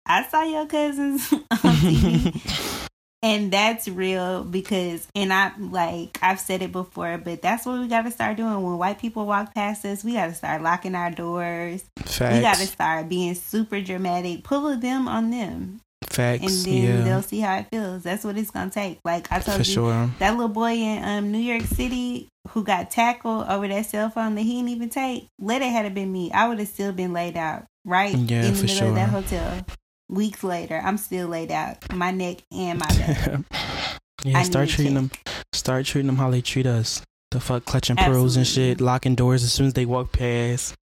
I saw your cousins on TV. And that's real because, and I like I've said it before, but that's what we got to start doing. When white people walk past us, we got to start locking our doors. Facts. We got to start being super dramatic, pulling them on them, Facts. and then yeah. they'll see how it feels. That's what it's gonna take. Like I told For you, sure. that little boy in um, New York City who got tackled over that cell phone that he didn't even take. Let it had it been me, I would have still been laid out right Yeah, in the middle of that hotel. Weeks later, I'm still laid out, my neck and my back. yeah, I start treating them start treating them how they treat us. The fuck clutching pearls and shit, locking doors as soon as they walk past.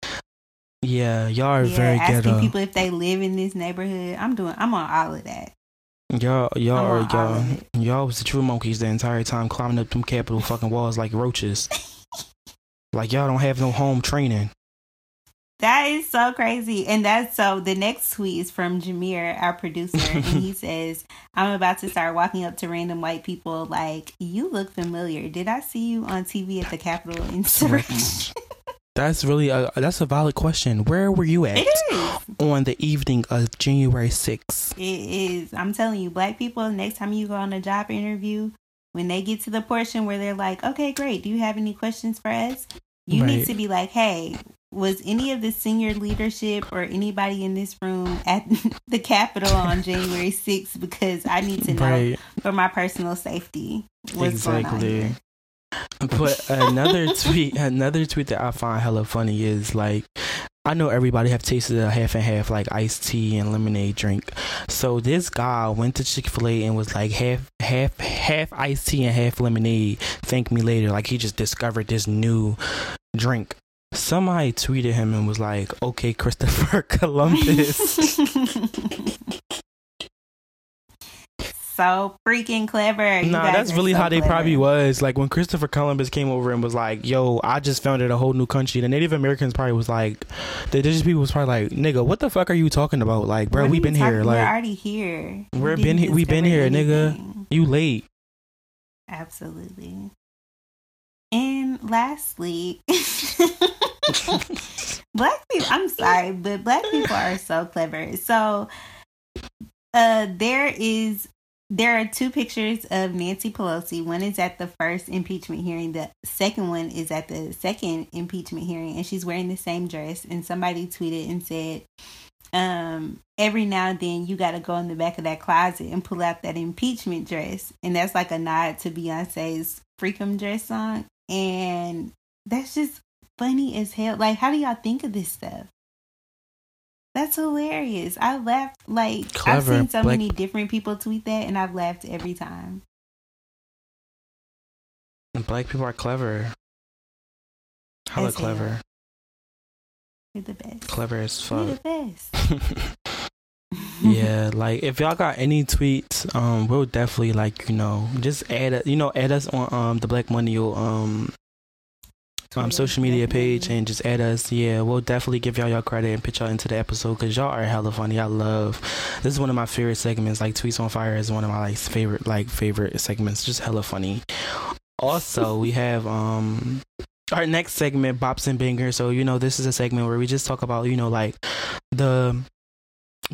Yeah, y'all are yeah, very asking ghetto. people if they live in this neighborhood. I'm doing. I'm on all of that. Y'all, y'all are y'all. Y'all was the true monkeys the entire time, climbing up them Capitol fucking walls like roaches. like y'all don't have no home training. That is so crazy. And that's so the next tweet is from Jameer, our producer, and he says, I'm about to start walking up to random white people like, You look familiar. Did I see you on TV at the Capitol insurrection? That's really a that's a valid question. Where were you at it is. on the evening of January 6th? It is. I'm telling you, black people, next time you go on a job interview, when they get to the portion where they're like, Okay, great, do you have any questions for us? You need to be like, Hey, was any of the senior leadership or anybody in this room at the Capitol on January 6th? Because I need to know Right, for my personal safety what's going on exactly. But another tweet, another tweet that I find hella funny is like, I know everybody have tasted a half and half like iced tea and lemonade drink. So this guy went to Chick Fil A and was like half, half, half iced tea and half lemonade. Thank me later. Like he just discovered this new drink. Somebody tweeted him and was like, "Okay, Christopher Columbus." so freaking clever. You Nah, that's really so how they clever. probably was. Like when Christopher Columbus came over and was like, "Yo, I just founded a whole new country." The Native Americans probably was like, the indigenous people was probably like, "Nigga, what the fuck are you talking about? Like, bro, we are you been here. talking- We're Like, already here. We're been he- We've been here, nigga. you late." Absolutely. And lastly, black people, I'm sorry, but black people are so clever. So, uh, there is, there are two pictures of Nancy Pelosi. One is at the first impeachment hearing. The second one is at the second impeachment hearing, and she's wearing the same dress. And somebody tweeted and said, um, every now and then you got to go in the back of that closet and pull out that impeachment dress. And that's like a nod to Beyonce's Freakum dress song. And that's just funny as hell. Like, how do y'all think of this stuff? That's hilarious. I laughed like I've seen so Black- many different people tweet that and I've laughed every time. Black people are clever. Hella As hell. clever. You're the best. Clever as fuck. You're the best. yeah, like if y'all got any tweets, um, we'll definitely like you know just add you know add us on um the Black Money um um, social media page and just add us. Yeah, we'll definitely give y'all y'all credit and put y'all into the episode because y'all are hella funny. I love this is one of my favorite segments. Like tweets on fire is one of my like favorite like favorite segments. Just hella funny. Also, we have um our next segment, Bops and Bangers. So you know this is a segment where we just talk about you know like the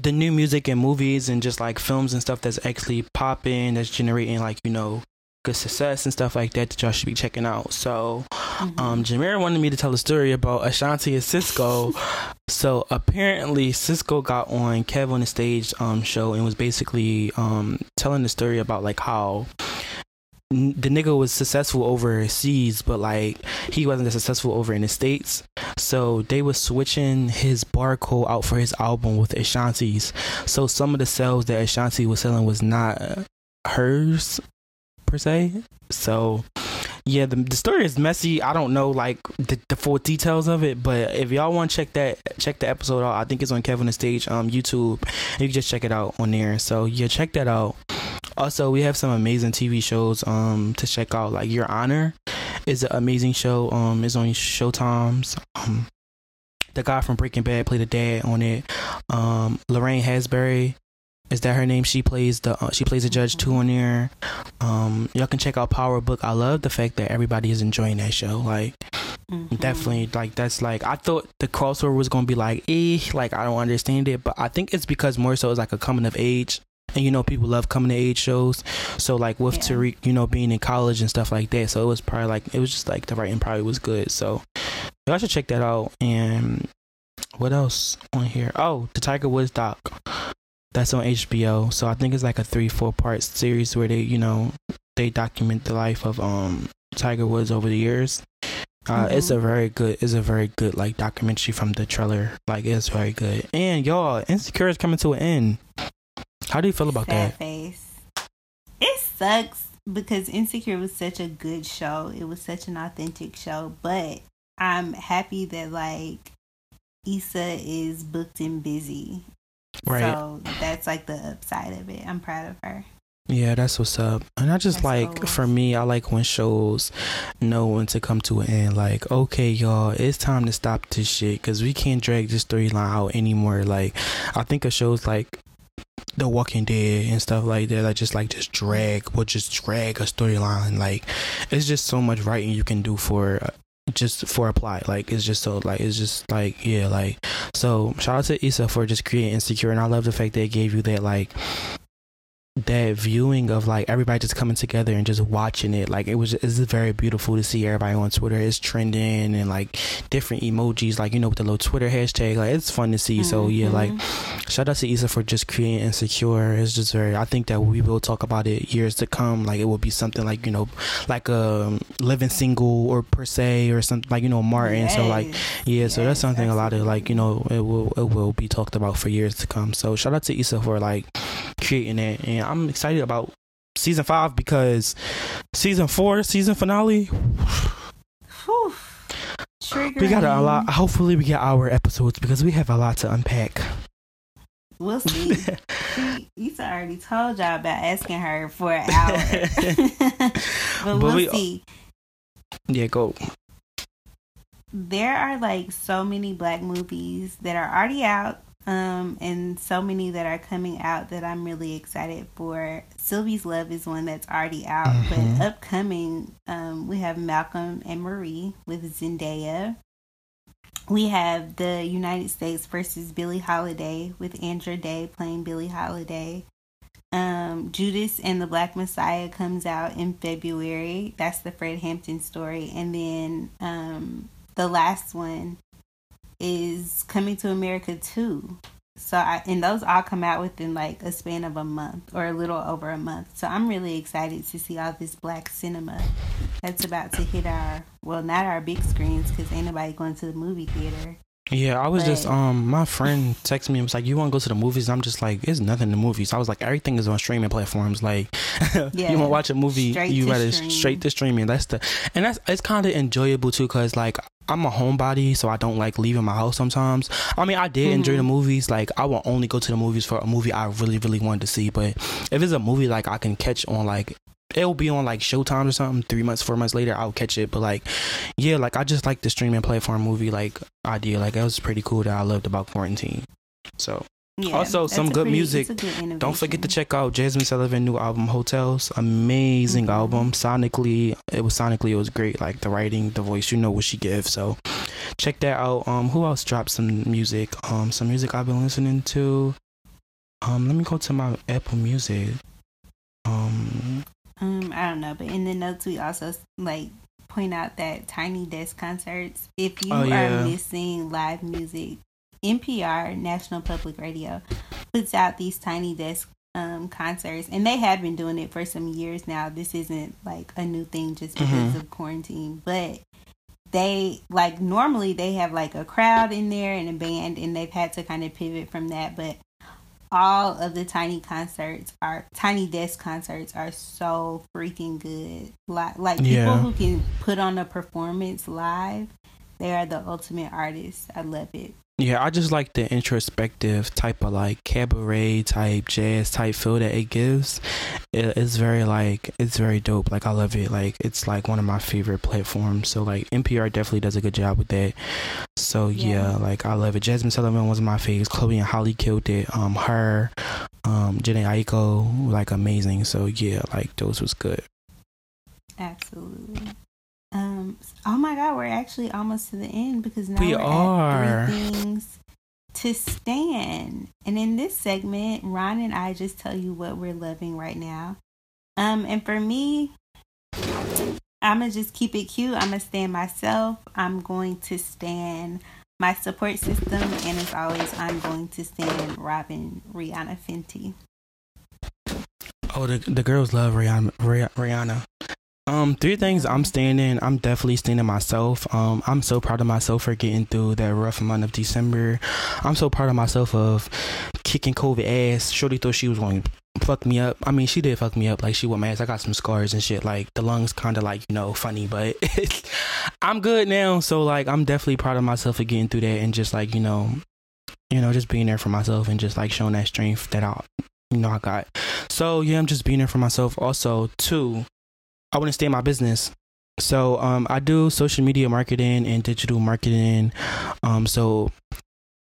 the new music and movies and just like films and stuff that's actually popping that's generating like you know good success and stuff like that that y'all should be checking out so Mhm. um Jameer wanted me to tell a story about Ashanti and Sisqo so apparently Sisqo got on Kev on the stage um show and was basically um telling the story about like how the nigga was successful overseas, but like he wasn't as successful over in the states. So they was switching his barcode out for his album with Ashanti's. So some of the sales that Ashanti was selling was not hers per se. So yeah, the, the story is messy. I don't know like the, the full details of it, but if y'all want to check that, check the episode out. I think it's on Kevin the Stage um YouTube. You can just check it out on there. So yeah, check that out. Also, we have some amazing TV shows um to check out. Like Your Honor is an amazing show. Um, it's on Showtime's. Um, the guy from Breaking Bad played a dad on it. Um, Lorraine Hasbury is that her name? She plays the uh, she plays the judge too on there. Um, y'all can check out Power Book. I love the fact that everybody is enjoying that show. Like Mhm. definitely like that's like I thought the crossover was gonna be like eh like I don't understand it but I think it's because more so it's like a coming of age and you know people love coming to age shows. So like with Yeah. Tariq, you know, being in college and stuff like that, so it was probably like it was just like the writing probably was good. So y'all should check that out. And what else on here? Oh, the Tiger Woods doc. That's on HBO. So I think it's like a three, four part series where they, you know, they document the life of um Tiger Woods over the years. Uh, It's a very good, it's a very good like documentary from the trailer. Like it's very good. And y'all, Insecure is coming to an end. How do you feel about Sad that? face. It sucks because Insecure was such a good show. It was such an authentic show, but I'm happy that like Issa is booked and busy. Right. So that's like the upside of it. I'm proud of her. Yeah, that's what's up. And I just That's like for me, I like when shows know when to come to an end. Like, okay, y'all, it's time to stop this shit because we can't drag this storyline out anymore. Like, I think of shows like The Walking Dead and stuff like that. Like just like just drag, will just drag a storyline. Like, it's just so much writing you can do for. uh, just for a plot like it's just so like it's just like yeah like so shout out to Issa for just creating insecure and I love the fact that gave you that like that viewing of like everybody just coming together and just watching it like it was it's very beautiful to see everybody on twitter. Is trending and like different emojis like you know with the little twitter hashtag. Like it's fun to see. So mm-hmm. yeah like shout out to Issa for just creating insecure it's just very i think that we will talk about it years to come. Like it will be something like you know like a living single or per se or something like you know martin. So like Yes. yeah, so that's Yes, something a lot of like you know it will it will be talked about for years to come. So shout out to Issa for like creating it, and I'm excited about season five because season four season finale Whew. we got a lot. Hopefully we get our episodes because we have a lot to unpack. We'll see. She, Issa already told y'all about asking her for an hour. but, But we'll we- see. yeah, go. There are like so many black movies that are already out, um, and so many that are coming out that I'm really excited for. Sylvie's Love is one that's already out, Mhm. but upcoming, um, we have Malcolm and Marie with Zendaya. We have the United States versus Billie Holiday with Andra Day playing Billie Holiday. Um, Judas and the Black Messiah comes out in February. That's the Fred Hampton story. And then um, the last one is Coming to America too. So, I, and those all come out within like a span of a month or a little over a month. So, I'm really excited to see all this black cinema that's about to hit our, well, not our big screens because ain't nobody going to the movie theater. Yeah, I was just um my friend texted me and was like, You wanna go to the movies? I'm just like, It's nothing in the movies. I was like, everything is on streaming platforms. Like Yeah. you wanna watch a movie, Straight you to gotta stream. straight to streaming. That's the and that's it's kinda enjoyable too, cause like I'm a homebody, so I don't like leaving my house sometimes. I mean I did mm-hmm. enjoy the movies, like I will only go to the movies for a movie I really, really wanted to see. But if it's a movie like I can catch on like it'll be on like Showtime or something. Three months, four months later, I'll catch it. But like, yeah, like I just like the streaming platform movie like idea. Like it was pretty cool that I loved about quarantine. So Yeah, Also, some good pretty- music. good don't forget to check out Jazmine Sullivan new album Heaux Tales. Amazing Mhm. album. Sonically, it was sonically it was great. Like the writing, the voice, you know what she gives. So check that out. Um, who else dropped some music? Um, some music I've been listening to. Um, let me go to my Apple Music. Um, Um, I don't know, but in the notes we also like point out that Tiny Desk concerts. If you Oh, yeah. are missing live music, NPR National Public Radio puts out these Tiny Desk um concerts, and they have been doing it for some years now. This isn't like a new thing just because Mhm. of quarantine, but they like normally they have like a crowd in there and a band, and they've had to kind of pivot from that, but all of the tiny concerts are tiny desk concerts are so freaking good like like people Yeah. who can put on a performance live they are the ultimate artists i love it Yeah, I just like the introspective type of like cabaret type jazz type feel that it gives. It, it's very like it's very dope. Like I love it. Like it's like one of my favorite platforms. So like NPR definitely does a good job with that. So yeah, Yeah. like I love it. Jazmine Sullivan was my favorite. Chloe and Halle killed it. Um, her, um, Jhené Aiko, like amazing. So yeah, like those was good. absolutely um oh my god we're actually almost to the end because now We we're are. at three things to stand. And in this segment, Ron and I just tell you what we're loving right now. Um, and for me, I'm gonna just keep it cute. I'm gonna stand myself. I'm going to stand my support system, and as always, I'm going to stand Robyn Rihanna Fenty. Oh, the the girls love Rihanna. Rihanna. Um, three things I'm standing. I'm definitely standing myself. Um, I'm so proud of myself for getting through that rough month of December. I'm so proud of myself of kicking COVID ass. Shorty thought she was going to fuck me up. I mean, she did fuck me up. Like she went my ass. I got some scars and shit. Like the lungs kind of like you know funny, but I'm good now. So like I'm definitely proud of myself for getting through that and just like you know, you know, just being there for myself and just like showing that strength that I you know I got. So yeah, I'm just being there for myself. Also, two, I want to stay in my business. So um, I do social media marketing and digital marketing. Um, so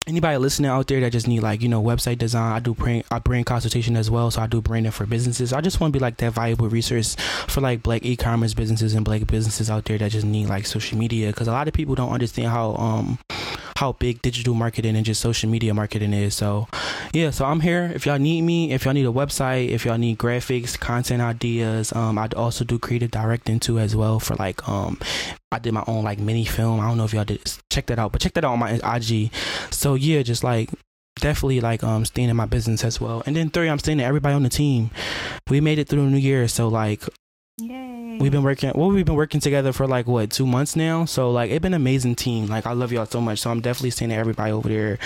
anybody listening out there that just need like you know website design i do brand i brand consultation as well so i do branding for businesses i just want to be like that valuable resource for like black e-commerce businesses and black businesses out there that just need like social media because a lot of people don't understand how um how big digital marketing and just social media marketing is. So, yeah, so I'm here. If y'all need me, if y'all need a website, if y'all need graphics, content ideas, um, I also do creative directing too as well for like um, I did my own like mini film. I don't know if y'all did check that out, but check that out on my IG. So yeah, just like definitely like um staying in my business as well. And then three, I'm staying to everybody on the team. We made it through the new year, so like Yay. We've been working well, we've been working together for like what, two months now. So like it's been an amazing team. Like I love y'all so much. So I'm definitely saying to everybody over there.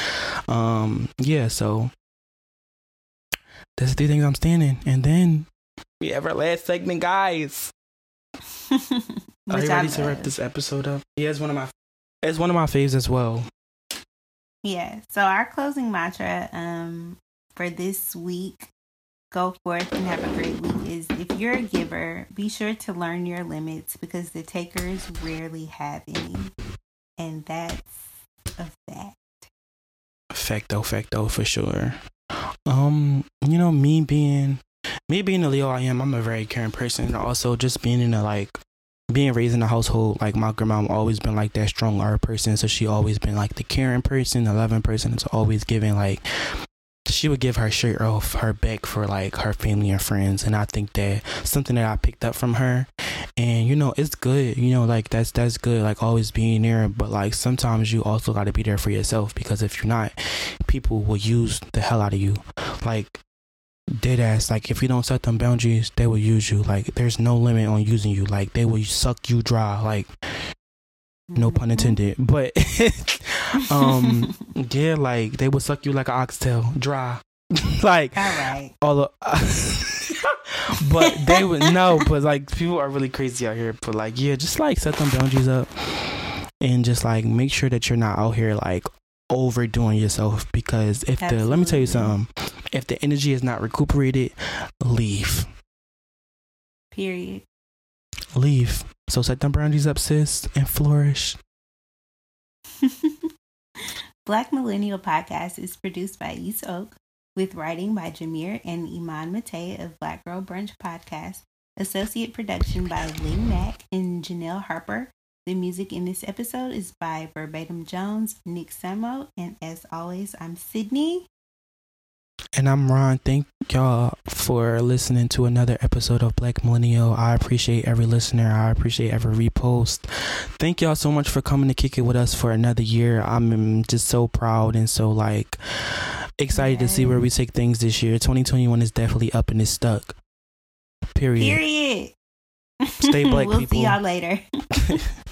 Um yeah, so that's the three things I'm standing. And then we have our last segment, guys. Are you ready to wrap this episode up? Yeah, it's one of my it's one of my faves as well. Yeah. So our closing mantra um for this week go forth and have a great week is if you're a giver, be sure to learn your limits because the takers rarely have any. And that's a fact. Facto, facto for sure. Um, you know, me being me being a Leo I am, I'm a very caring person. Also just being in a like being raised in a household, like my grandma always been like that strong art person. So she always been like the caring person, the loving person. It's always giving like she would give her shirt off her back for like her family and friends and i think that something that i picked up from her and you know it's good you know like that's that's good like always being there but like sometimes you also got to be there for yourself because if you're not people will use the hell out of you. Like dead ass like if you don't set them boundaries they will use you. Like there's no limit on using you. Like they will suck you dry. Like no pun intended but um yeah like they would suck you like an oxtail dry. Like all right. all of, but they would no but like people are really crazy out here but like yeah just like set them boundaries up and just like make sure that you're not out here like overdoing yourself because if Absolutely. the let me tell you something if the energy is not recuperated leave. Period. Leave so set them boundaries up, sis, and flourish. Black Millennial Podcast is produced by East Oak, with writing by Jameer and Iman Mate of Black Girl Brunch Podcast, associate production by Ling Mack and Janelle Harper. The music in this episode is by Verbatim Jones, Nick Samo, and as always, I'm Sydney. And I'm Ron. Thank y'all for listening to another episode of Black Millennial. I appreciate every listener. I appreciate every repost. Thank y'all so much for coming to kick it with us for another year. I'm just so proud and so like excited to see where we take things this year. 2021 is definitely up and it's stuck. Period. Period. Stay black we'll people. see y'all later.